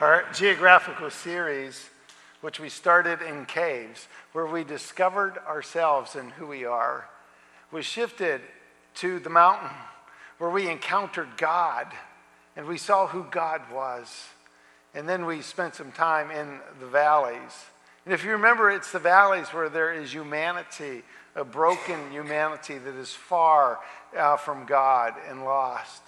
our geographical series, which we started in caves, where we discovered ourselves and who we are, was shifted to the mountain, where we encountered God and we saw who God was. And then we spent some time in the valleys. And if you remember, it's the valleys where there is humanity, a broken humanity that is far uh, from God and lost,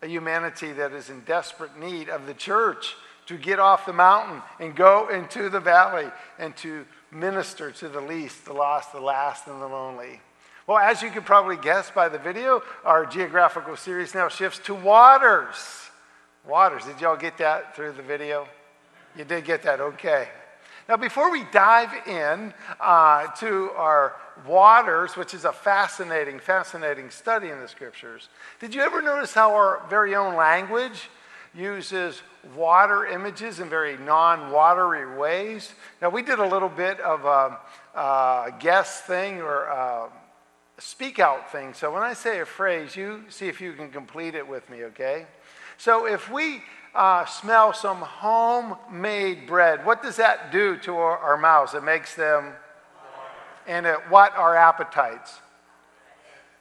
a humanity that is in desperate need of the church to get off the mountain and go into the valley and to minister to the least, the lost, the last, and the lonely. Well, as you could probably guess by the video, our geographical series now shifts to waters. Waters. Did y'all get that through the video? You did get that, okay. Now, before we dive in uh, to our waters, which is a fascinating, fascinating study in the scriptures, did you ever notice how our very own language uses water images in very non watery ways. Now, we did a little bit of a, a guess thing or a speak out thing. So, when I say a phrase, you see if you can complete it with me, okay? So, if we uh, smell some homemade bread, what does that do to our, our mouths? It makes them, and it what our appetites?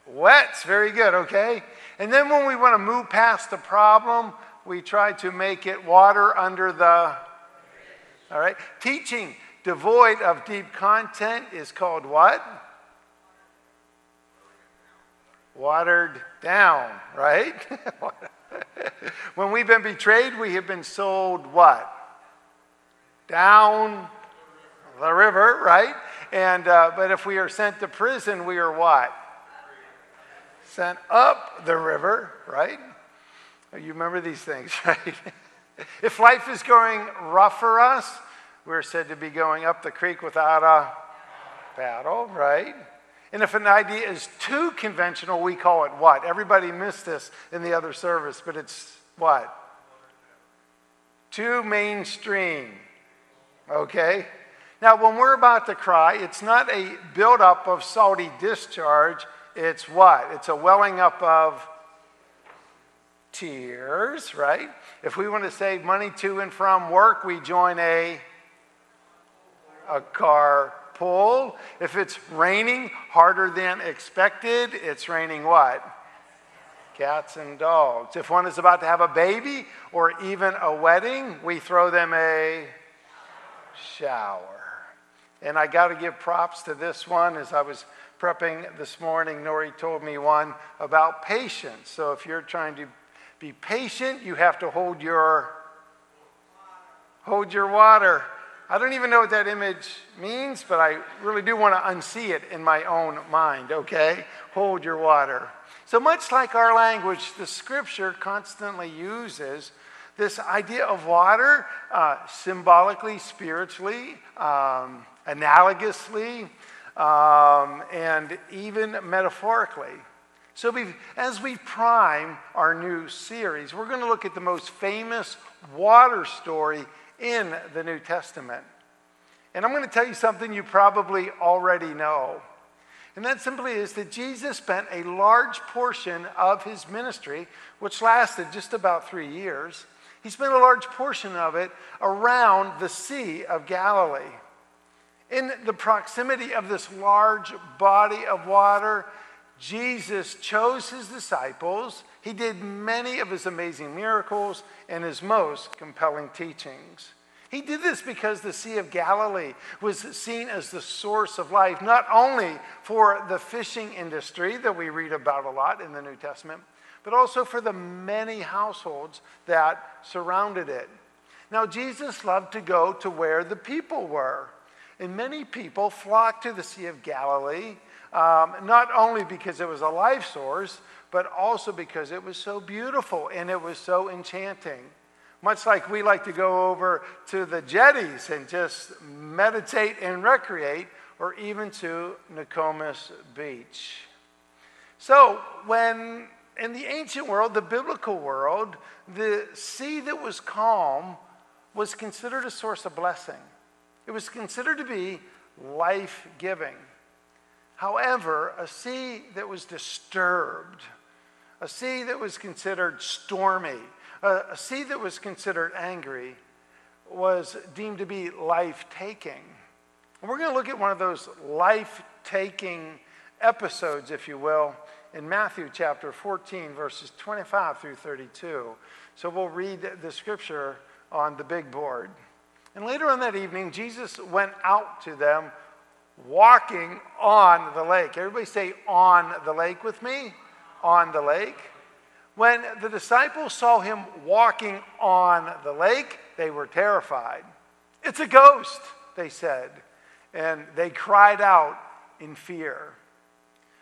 Wets, very good, okay? And then when we want to move past the problem, we try to make it water under the. All right? Teaching devoid of deep content is called what? Watered down, right? when we've been betrayed, we have been sold what? Down the river, right? And uh, but if we are sent to prison, we are what? Sent up the river, right? You remember these things, right? if life is going rough for us, we're said to be going up the creek without a paddle, right? And if an idea is too conventional, we call it what? Everybody missed this in the other service, but it's what? Too mainstream. Okay? Now, when we're about to cry, it's not a buildup of salty discharge. It's what? It's a welling up of tears, right? If we want to save money to and from work, we join a, a car pull. If it's raining harder than expected, it's raining what? Cats and dogs. If one is about to have a baby or even a wedding, we throw them a shower. And I got to give props to this one as I was prepping this morning. Nori told me one about patience. So if you're trying to be patient. You have to hold your hold your water. I don't even know what that image means, but I really do want to unsee it in my own mind, okay? Hold your water. So much like our language, the scripture constantly uses this idea of water uh, symbolically, spiritually, um, analogously, um, and even metaphorically. So, as we prime our new series, we're going to look at the most famous water story in the New Testament. And I'm going to tell you something you probably already know. And that simply is that Jesus spent a large portion of his ministry, which lasted just about three years, he spent a large portion of it around the Sea of Galilee. In the proximity of this large body of water, Jesus chose his disciples. He did many of his amazing miracles and his most compelling teachings. He did this because the Sea of Galilee was seen as the source of life, not only for the fishing industry that we read about a lot in the New Testament, but also for the many households that surrounded it. Now, Jesus loved to go to where the people were, and many people flocked to the Sea of Galilee um, not only because it was a life source, but also because it was so beautiful and it was so enchanting. Much like we like to go over to the jetties and just meditate and recreate, or even to Nokomis Beach. So, when in the ancient world, the biblical world, the sea that was calm was considered a source of blessing. It was considered to be life giving. However, a sea that was disturbed, a sea that was considered stormy, a, a sea that was considered angry, was deemed to be life taking. We're going to look at one of those life taking episodes, if you will, in Matthew chapter 14, verses 25 through 32. So we'll read the scripture on the big board. And later on that evening, Jesus went out to them walking on the lake. Everybody say on the lake with me? On the lake. When the disciples saw him walking on the lake, they were terrified. It's a ghost, they said, and they cried out in fear.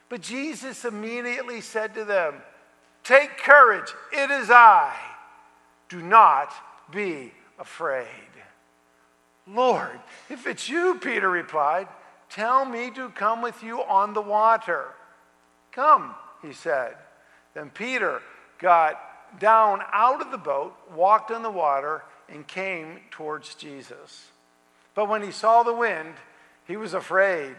But Jesus immediately said to them, Take courage, it is I. Do not be afraid. Lord, if it's you, Peter replied, tell me to come with you on the water. Come, he said. Then Peter got down out of the boat, walked on the water, and came towards Jesus. But when he saw the wind, he was afraid.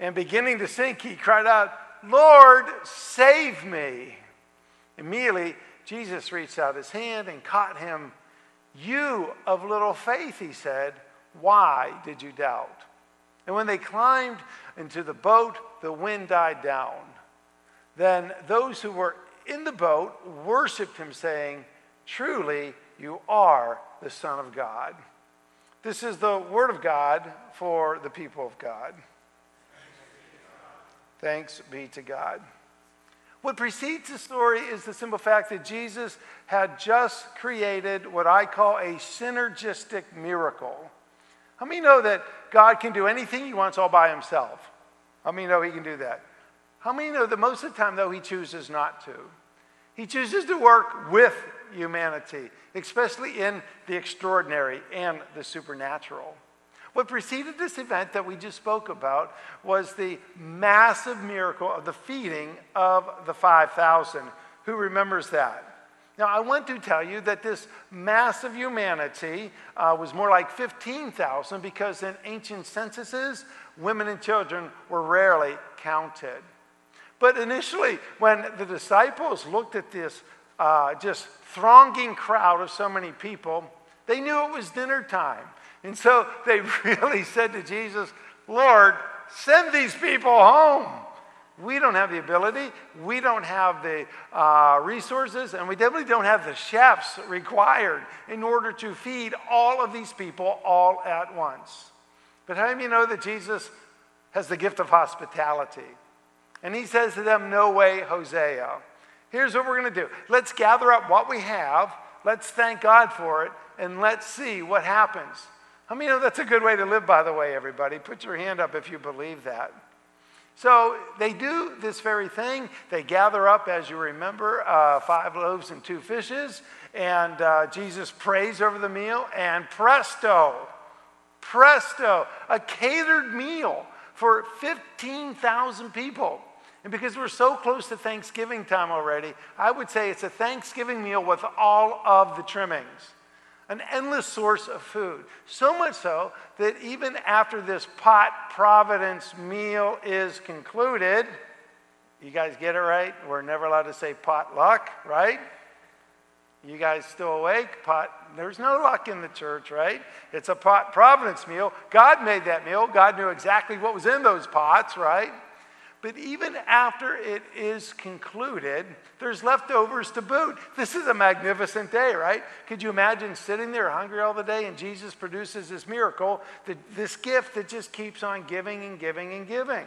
And beginning to sink, he cried out, Lord, save me. Immediately, Jesus reached out his hand and caught him. You of little faith, he said, why did you doubt? And when they climbed into the boat, the wind died down. Then those who were in the boat worshiped him, saying, Truly, you are the Son of God. This is the word of God for the people of God. Thanks be to God. What precedes the story is the simple fact that Jesus had just created what I call a synergistic miracle. How many know that God can do anything he wants all by himself? How many know he can do that? How many know that most of the time, though, he chooses not to? He chooses to work with humanity, especially in the extraordinary and the supernatural. What preceded this event that we just spoke about was the massive miracle of the feeding of the 5,000. Who remembers that? Now, I want to tell you that this mass of humanity uh, was more like 15,000 because in ancient censuses, women and children were rarely counted. But initially, when the disciples looked at this uh, just thronging crowd of so many people, they knew it was dinner time. And so they really said to Jesus, Lord, send these people home. We don't have the ability, we don't have the uh, resources, and we definitely don't have the chefs required in order to feed all of these people all at once. But how do you know that Jesus has the gift of hospitality? And he says to them, No way, Hosea. Here's what we're going to do let's gather up what we have, let's thank God for it, and let's see what happens. I mean, that's a good way to live, by the way, everybody. Put your hand up if you believe that. So they do this very thing. They gather up, as you remember, uh, five loaves and two fishes, and uh, Jesus prays over the meal, and presto, presto, a catered meal for 15,000 people. And because we're so close to Thanksgiving time already, I would say it's a Thanksgiving meal with all of the trimmings an endless source of food. So much so that even after this pot providence meal is concluded, you guys get it right? We're never allowed to say potluck, right? You guys still awake? Pot, there's no luck in the church, right? It's a pot providence meal. God made that meal. God knew exactly what was in those pots, right? But even after it is concluded, there's leftovers to boot. This is a magnificent day, right? Could you imagine sitting there hungry all the day and Jesus produces this miracle, this gift that just keeps on giving and giving and giving?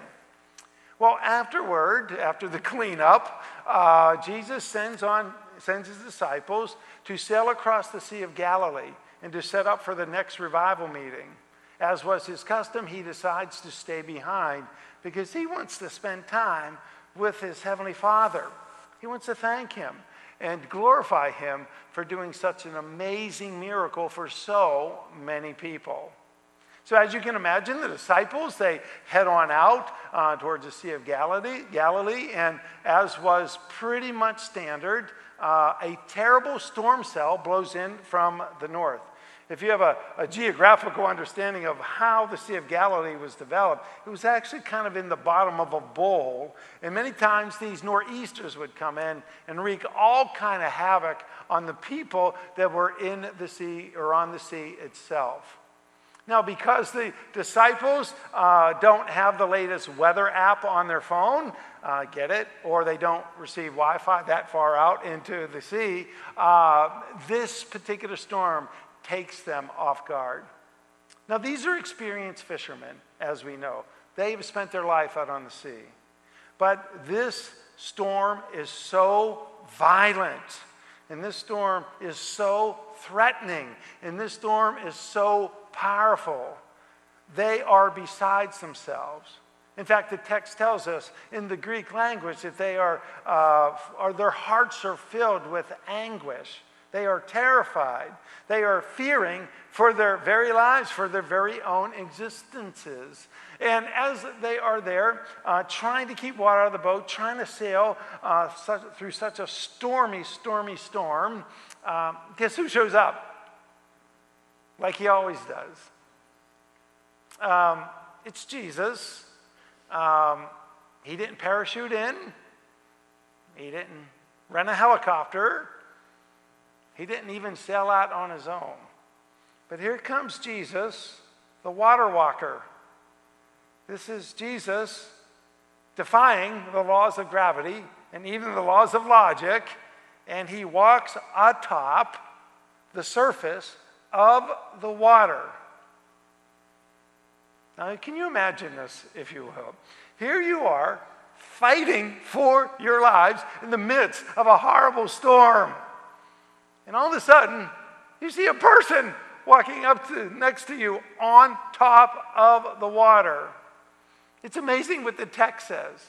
Well, afterward, after the cleanup, uh, Jesus sends, on, sends his disciples to sail across the Sea of Galilee and to set up for the next revival meeting. As was his custom, he decides to stay behind because he wants to spend time with his Heavenly Father. He wants to thank him and glorify him for doing such an amazing miracle for so many people. So, as you can imagine, the disciples they head on out uh, towards the Sea of Galilee, Galilee, and as was pretty much standard, uh, a terrible storm cell blows in from the north. If you have a, a, geographical understanding of how the Sea of Galilee was developed, it was actually kind of in the bottom of a bowl. And many times these nor'easters would come in and wreak all kind of havoc on the people that were in the sea or on the sea itself. Now, because the disciples uh, don't have the latest weather app on their phone, uh, get it, or they don't receive Wi Fi that far out into the sea, uh, this particular storm takes them off guard. Now, these are experienced fishermen, as we know. They've spent their life out on the sea. But this storm is so violent, and this storm is so threatening, and this storm is so powerful. They are besides themselves. In fact, the text tells us in the Greek language that they are, uh, are their hearts are filled with anguish. They are terrified. They are fearing for their very lives, for their very own existences. And as they are there, uh, trying to keep water out of the boat, trying to sail uh, such, through such a stormy, stormy storm, um, guess who shows up? like he always does. Um, it's Jesus. Um, he didn't parachute in, he didn't rent a helicopter, he didn't even sell out on his own. But here comes Jesus, the water walker. This is Jesus defying the laws of gravity and even the laws of logic, and he walks atop the surface of the water. Now, can you imagine this, if you will? Here you are fighting for your lives in the midst of a horrible storm. And all of a sudden, you see a person walking up to, next to you on top of the water. It's amazing what the text says.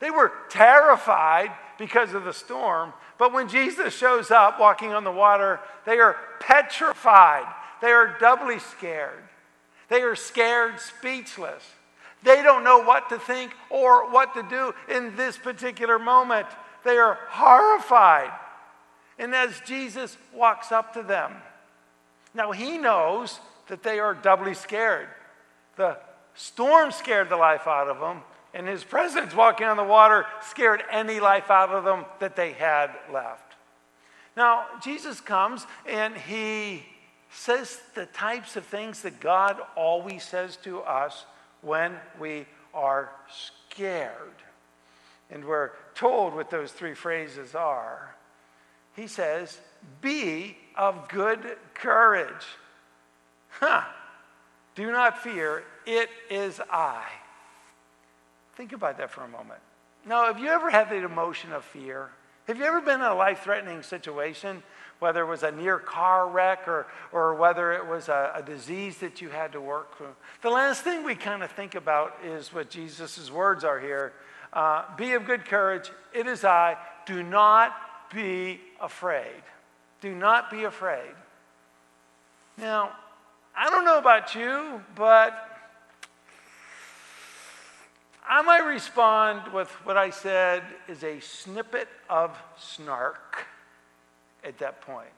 They were terrified because of the storm, but when Jesus shows up walking on the water, they are petrified. They are doubly scared. They are scared, speechless. They don't know what to think or what to do in this particular moment. They are horrified. And as Jesus walks up to them, now he knows that they are doubly scared. The storm scared the life out of them, and his presence walking on the water scared any life out of them that they had left. Now, Jesus comes and he says the types of things that God always says to us when we are scared. And we're told what those three phrases are. He says, Be of good courage. Huh. Do not fear, it is I. Think about that for a moment. Now, have you ever had the emotion of fear? Have you ever been in a life threatening situation, whether it was a near car wreck or, or whether it was a, a disease that you had to work through? The last thing we kind of think about is what Jesus' words are here uh, Be of good courage, it is I. Do not be afraid. Do not be afraid. Now, I don't know about you, but I might respond with what I said is a snippet of snark at that point.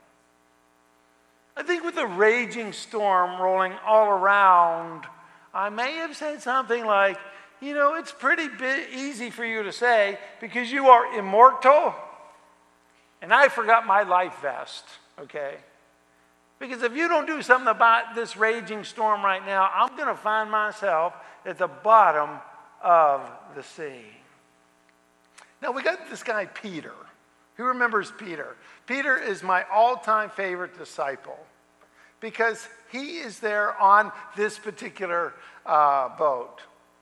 I think with the raging storm rolling all around, I may have said something like, you know, it's pretty easy for you to say because you are immortal and I forgot my life vest, okay? Because if you don't do something about this raging storm right now, I'm going to find myself at the bottom of the sea. Now we got this guy, Peter. Who remembers Peter? Peter is my all time favorite disciple because he is there on this particular uh, boat.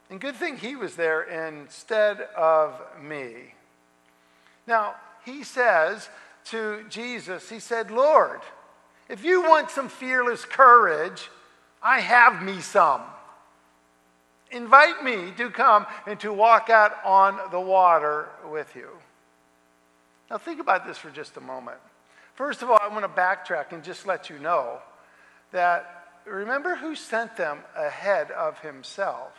And good thing he was there instead of me. Now, he says to Jesus, He said, Lord, if you want some fearless courage, I have me some invite me to come and to walk out on the water with you. Now, think about this for just a moment. First of all, I want to backtrack and just let you know that remember who sent them ahead of himself?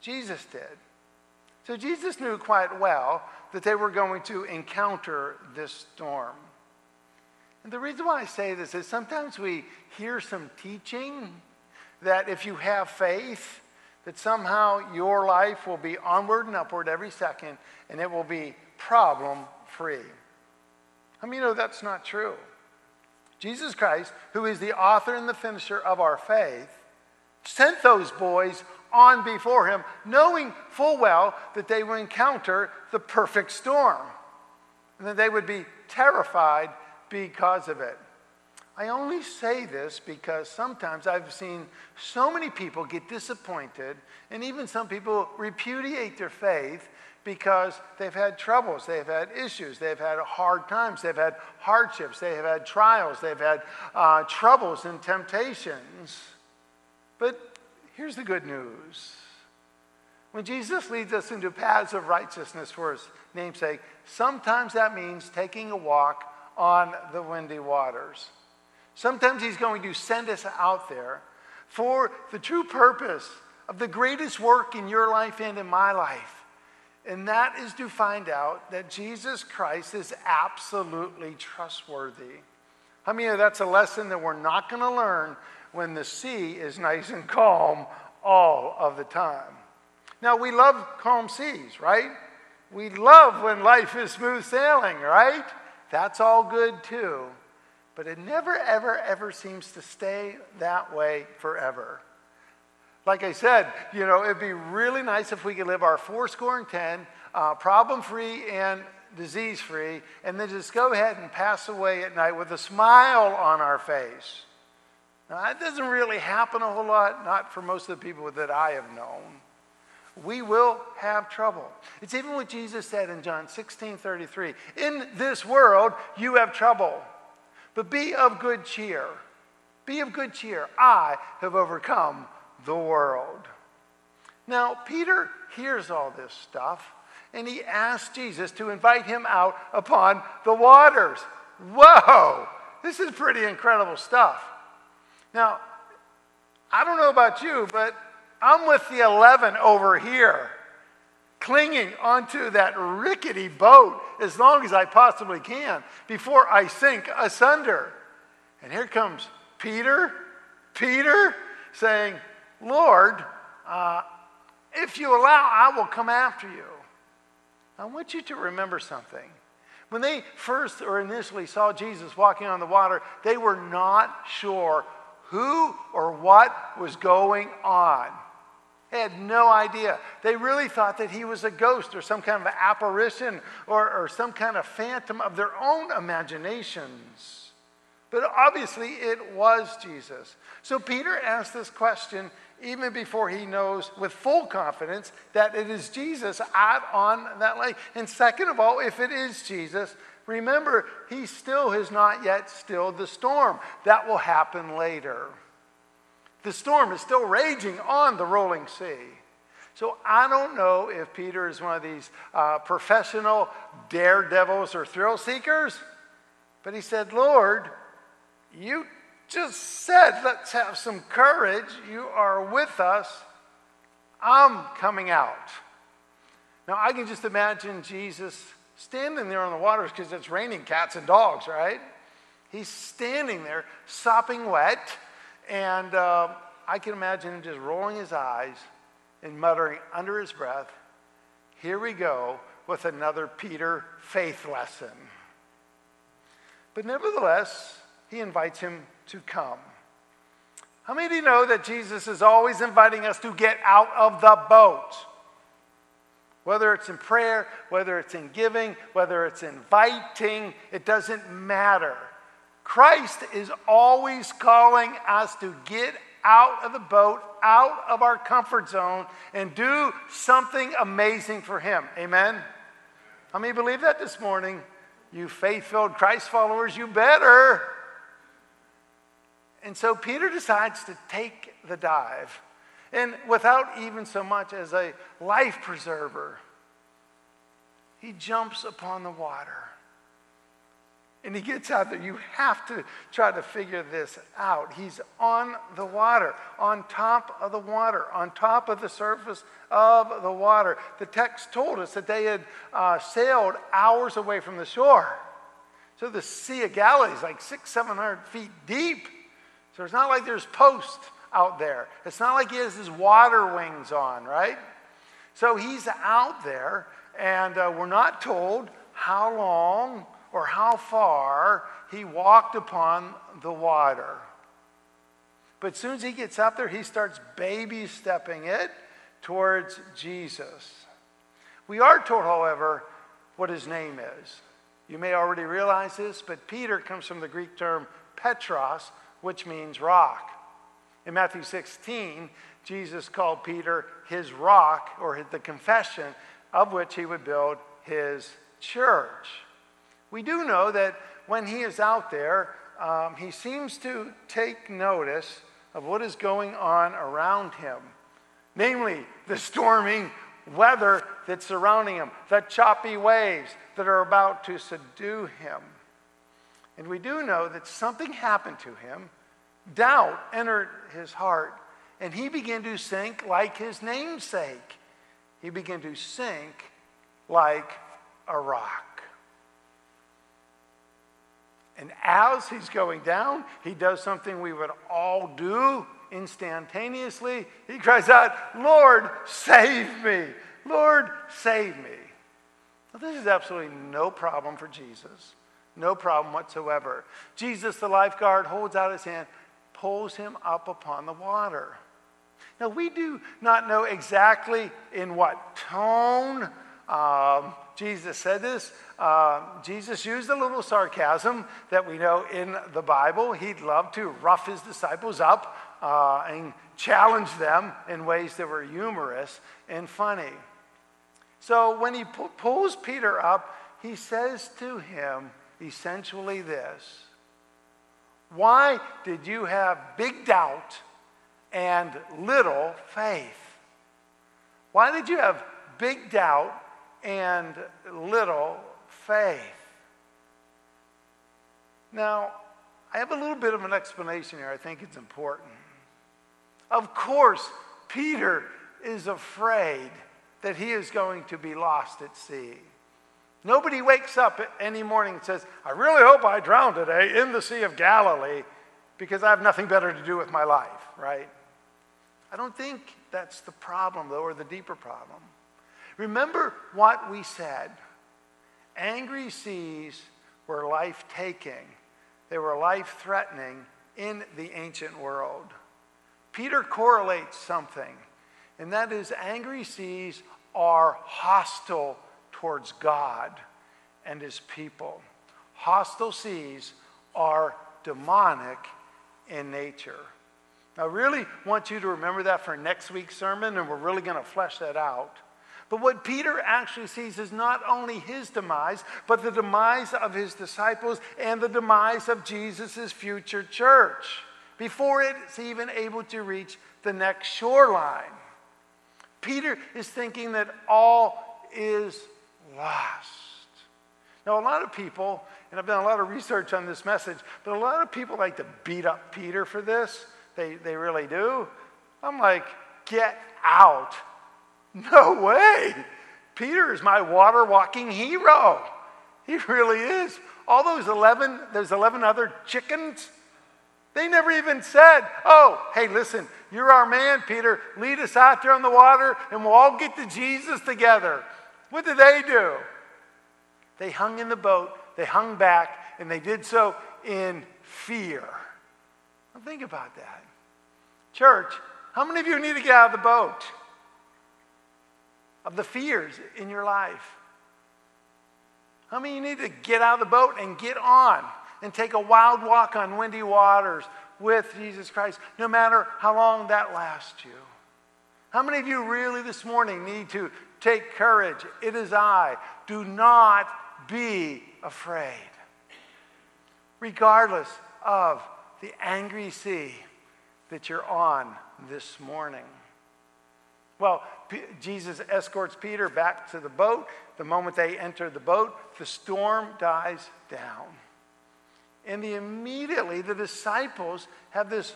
Jesus did. So Jesus knew quite well that they were going to encounter this storm. And the reason why I say this is sometimes we hear some teaching that if you have faith, that somehow your life will be onward and upward every second and it will be problem free. I mean, you know that's not true. Jesus Christ, who is the author and the finisher of our faith, sent those boys on before him, knowing full well that they would encounter the perfect storm and that they would be terrified because of it. I only say this because sometimes I've seen so many people get disappointed, and even some people repudiate their faith because they've had troubles, they've had issues, they've had hard times, they've had hardships, they have had trials, they've had uh, troubles and temptations. But here's the good news. When Jesus leads us into paths of righteousness for his namesake, sometimes that means taking a walk on the windy waters. Sometimes He's going to send us out there for the true purpose of the greatest work in your life and in my life. And that is to find out that Jesus Christ is absolutely trustworthy. I mean, that's a lesson that we're not going to learn when the sea is nice and calm all of the time. Now, we love calm seas, right? We love when life is smooth sailing, right? That's all good too. But it never, ever, ever seems to stay that way forever. Like I said, you know, it'd be really nice if we could live our four score and ten, uh, problem free and disease free, and then just go ahead and pass away at night with a smile on our face. Now, that doesn't really happen a whole lot, not for most of the people that I have known we will have trouble. It's even what Jesus said in John 16 33. In this world, you have trouble, but be of good cheer. Be of good cheer. I have overcome the world. Now, Peter hears all this stuff and he asks Jesus to invite him out upon the waters. Whoa, this is pretty incredible stuff. Now, I don't know about you, but I'm with the 11 over here, clinging onto that rickety boat as long as I possibly can before I sink asunder. And here comes Peter, Peter saying, Lord, uh, if you allow, I will come after you. I want you to remember something. When they first or initially saw Jesus walking on the water, they were not sure who or what was going on. They had no idea. They really thought that he was a ghost or some kind of apparition or, or some kind of phantom of their own imaginations. But obviously, it was Jesus. So Peter asked this question even before he knows with full confidence that it is Jesus out on that lake. And second of all, if it is Jesus, remember, he still has not yet stilled the storm. That will happen later. The storm is still raging on the rolling sea. So I don't know if Peter is one of these uh, professional daredevils or thrill seekers, but he said, Lord, you just said, let's have some courage. You are with us. I'm coming out. Now, I can just imagine Jesus standing there on the waters because it's raining cats and dogs, right? He's standing there, sopping wet and uh, I can imagine him just rolling his eyes and muttering under his breath, Here we go with another Peter faith lesson. But nevertheless, he invites him to come. How many of you know that Jesus is always inviting us to get out of the boat? Whether it's in prayer, whether it's in giving, whether it's inviting, it doesn't matter. Christ is always calling us to get out of the boat, out of our comfort zone, and do something amazing for Him. Amen? How many believe that this morning? You faith filled Christ followers, you better. And so Peter decides to take the dive. And without even so much as a life preserver, he jumps upon the water. And he gets out there. You have to try to figure this out. He's on the water, on top of the water, on top of the surface of the water. The text told us that they had uh, sailed hours away from the shore. So the Sea of Galilee is like six, seven hundred feet deep. So it's not like there's post out there. It's not like he has his water wings on, right? So he's out there, and uh, we're not told how long or how far he walked upon the water. But as soon as he gets up there, he starts baby stepping it towards Jesus. We are told, however, what his name is. You may already realize this, but Peter comes from the Greek term Petros, which means rock. In Matthew 16, Jesus called Peter his rock, or the confession of which he would build his church. We do know that when he is out there, um, he seems to take notice of what is going on around him, namely the storming weather that's surrounding him, the choppy waves that are about to subdue him. And we do know that something happened to him. Doubt entered his heart, and he began to sink like his namesake. He began to sink like a rock. And as he's going down, he does something we would all do instantaneously. He cries out, Lord, save me! Lord, save me! Well, this is absolutely no problem for Jesus. No problem whatsoever. Jesus, the lifeguard, holds out his hand, pulls him up upon the water. Now, we do not know exactly in what tone um, Jesus said this. Uh, Jesus used a little sarcasm that we know in the Bible. He'd love to rough his disciples up uh, and challenge them in ways that were humorous and funny. So when he pu- pulls Peter up, he says to him essentially this Why did you have big doubt and little faith? Why did you have big doubt and little faith. Now, I have a little bit of an explanation here. I think it's important. Of course, Peter is afraid that he is going to be lost at sea. Nobody wakes up any morning and says, I really hope I drown today in the Sea of Galilee because I have nothing better to do with my life, right? I don't think that's the problem, though, or the deeper problem. Remember what we said. Angry seas were life taking, they were life threatening in the ancient world. Peter correlates something, and that is angry seas are hostile towards God and his people. Hostile seas are demonic in nature. I really want you to remember that for next week's sermon, and we're really going to flesh that out. But what Peter actually sees is not only his demise, but the demise of his disciples and the demise of Jesus' future church before it's even able to reach the next shoreline. Peter is thinking that all is lost. Now, a lot of people, and I've done a lot of research on this message, but a lot of people like to beat up Peter for this. They, they really do. I'm like, get out no way. Peter is my water walking hero. He really is. All those 11, there's 11 other chickens, they never even said, Oh, hey, listen, you're our man, Peter. Lead us out there on the water and we'll all get to Jesus together. What did they do? They hung in the boat, they hung back, and they did so in fear. Now think about that. Church, how many of you need to get out of the boat? of the fears in your life? How many of you need to get out of the boat and get on and take a wild walk on windy waters with Jesus Christ, no matter how long that lasts you? How many of you really this morning need to take courage? It is I. Do not be afraid. Regardless of the angry sea that you're on this morning. Well, P- Jesus escorts Peter back to the boat. The moment they enter the boat, the storm dies down. And the, immediately the disciples have this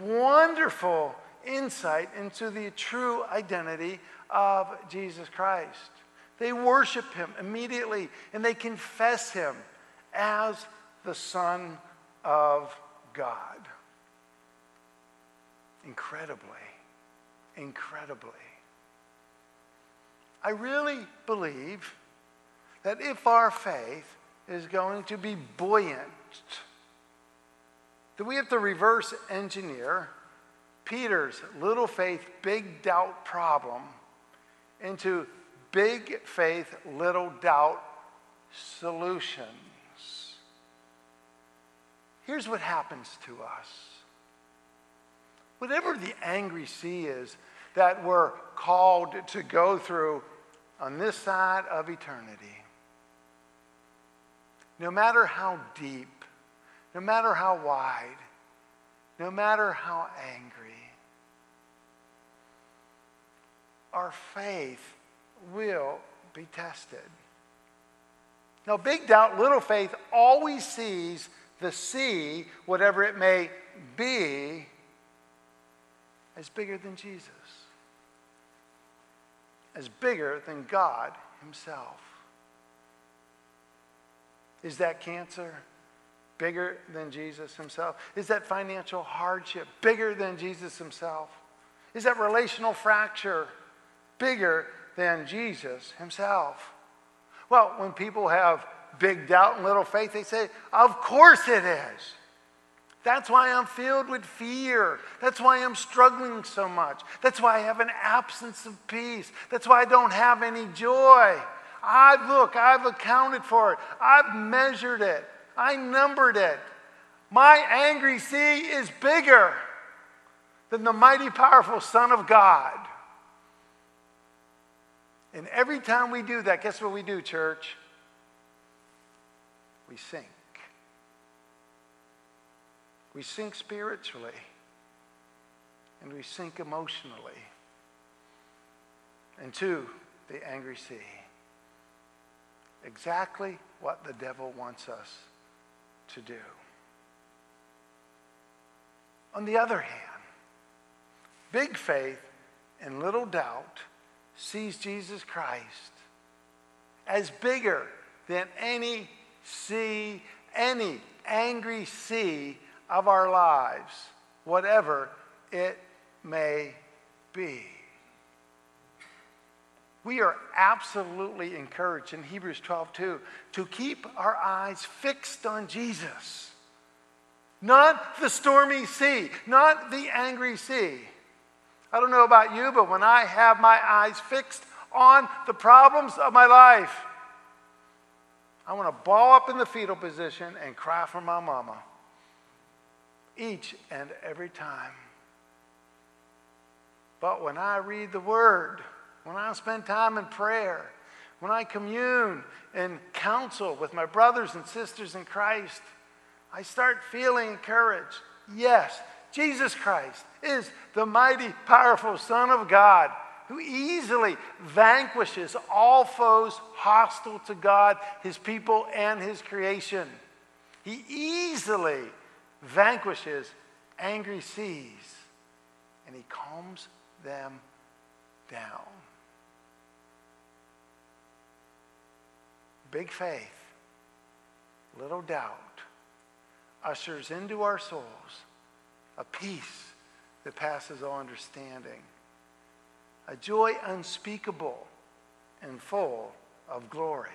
wonderful insight into the true identity of Jesus Christ. They worship him immediately and they confess him as the Son of God. Incredibly, incredibly. I really believe that if our faith is going to be buoyant, that we have to reverse engineer Peter's little faith, big doubt problem into big faith, little doubt solutions. Here's what happens to us whatever the angry sea is that we're called to go through on this side of eternity, no matter how deep, no matter how wide, no matter how angry, our faith will be tested. Now, big doubt, little faith always sees the sea, whatever it may be, as bigger than Jesus, as bigger than God Himself. Is that cancer bigger than Jesus Himself? Is that financial hardship bigger than Jesus Himself? Is that relational fracture bigger than Jesus himself. Well, when people have big doubt and little faith, they say, Of course it is. That's why I'm filled with fear. That's why I'm struggling so much. That's why I have an absence of peace. That's why I don't have any joy. I look, I've accounted for it. I've measured it. I numbered it. My angry sea is bigger than the mighty powerful Son of God. And every time we do that, guess what we do, church? We sink. We sink spiritually, and we sink emotionally into the angry sea. Exactly what the devil wants us to do. On the other hand, big faith and little doubt sees Jesus Christ as bigger than any sea, any angry sea of our lives, whatever it may be. We are absolutely encouraged in Hebrews 12 2 to keep our eyes fixed on Jesus. Not the stormy sea, not the angry sea. I don't know about you, but when I have my eyes fixed on the problems of my life, I want to ball up in the fetal position and cry for my mama each and every time. But when I read the Word, when I spend time in prayer, when I commune and counsel with my brothers and sisters in Christ, I start feeling encouraged. Yes, Jesus Christ is the mighty, powerful Son of God who easily vanquishes all foes hostile to God, his people, and his creation. He easily vanquishes angry seas and he calms them down. Big faith, little doubt ushers into our souls a peace that passes all understanding, a joy unspeakable and full of glory,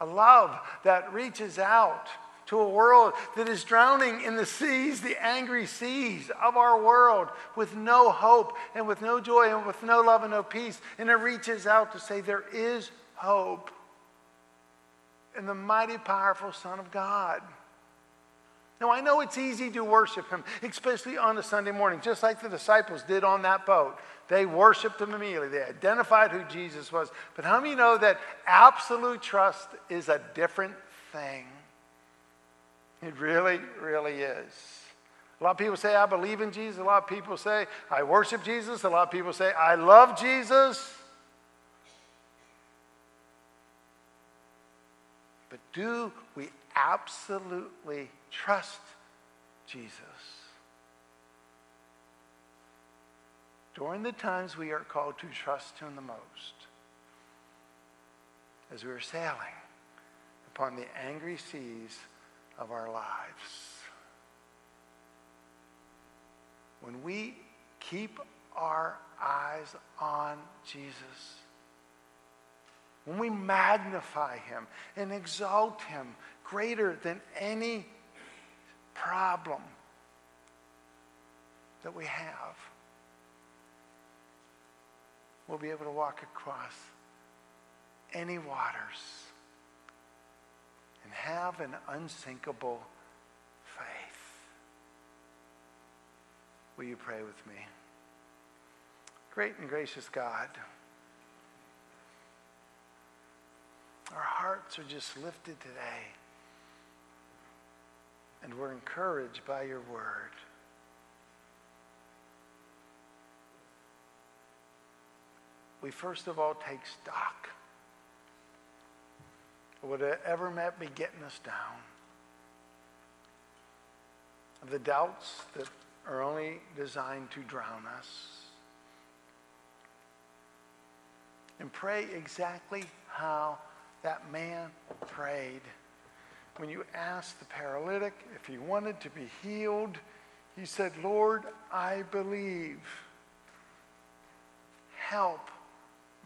a love that reaches out to a world that is drowning in the seas, the angry seas of our world, with no hope and with no joy and with no love and no peace. And it reaches out to say, There is hope in the mighty, powerful Son of God. Now, I know it's easy to worship him, especially on a Sunday morning, just like the disciples did on that boat. They worshiped him immediately. They identified who Jesus was. But how many know that absolute trust is a different thing? It really, really is. A lot of people say, I believe in Jesus. A lot of people say, I worship Jesus. A lot of people say, I love Jesus. But do we absolutely trust Jesus. During the times we are called to trust Him the most, as we are sailing upon the angry seas of our lives. When we keep our eyes on Jesus, when we magnify him and exalt him greater than any problem that we have, we'll be able to walk across any waters and have an unsinkable faith. Will you pray with me? Great and gracious God, our hearts are just lifted today, and we're encouraged by your word. We first of all take stock of whatever might be getting us down, of the doubts that are only designed to drown us. And pray exactly how that man prayed. When you asked the paralytic if he wanted to be healed, he said, Lord, I believe. Help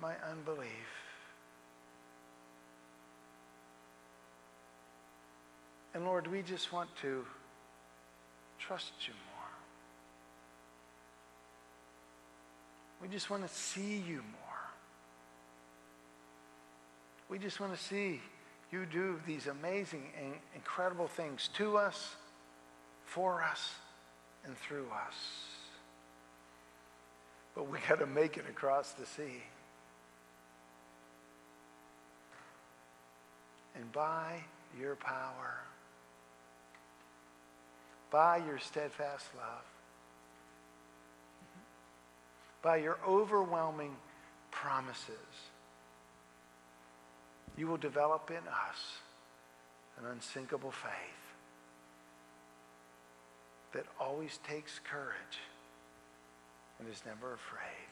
my unbelief. And Lord, we just want to trust you more. We just want to see you more. We just want to see you do these amazing and incredible things to us, for us, and through us. But we got to make it across the sea. And by your power, by your steadfast love, by your overwhelming promises, you will develop in us an unsinkable faith that always takes courage and is never afraid.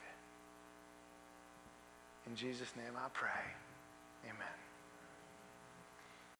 In Jesus' name I pray.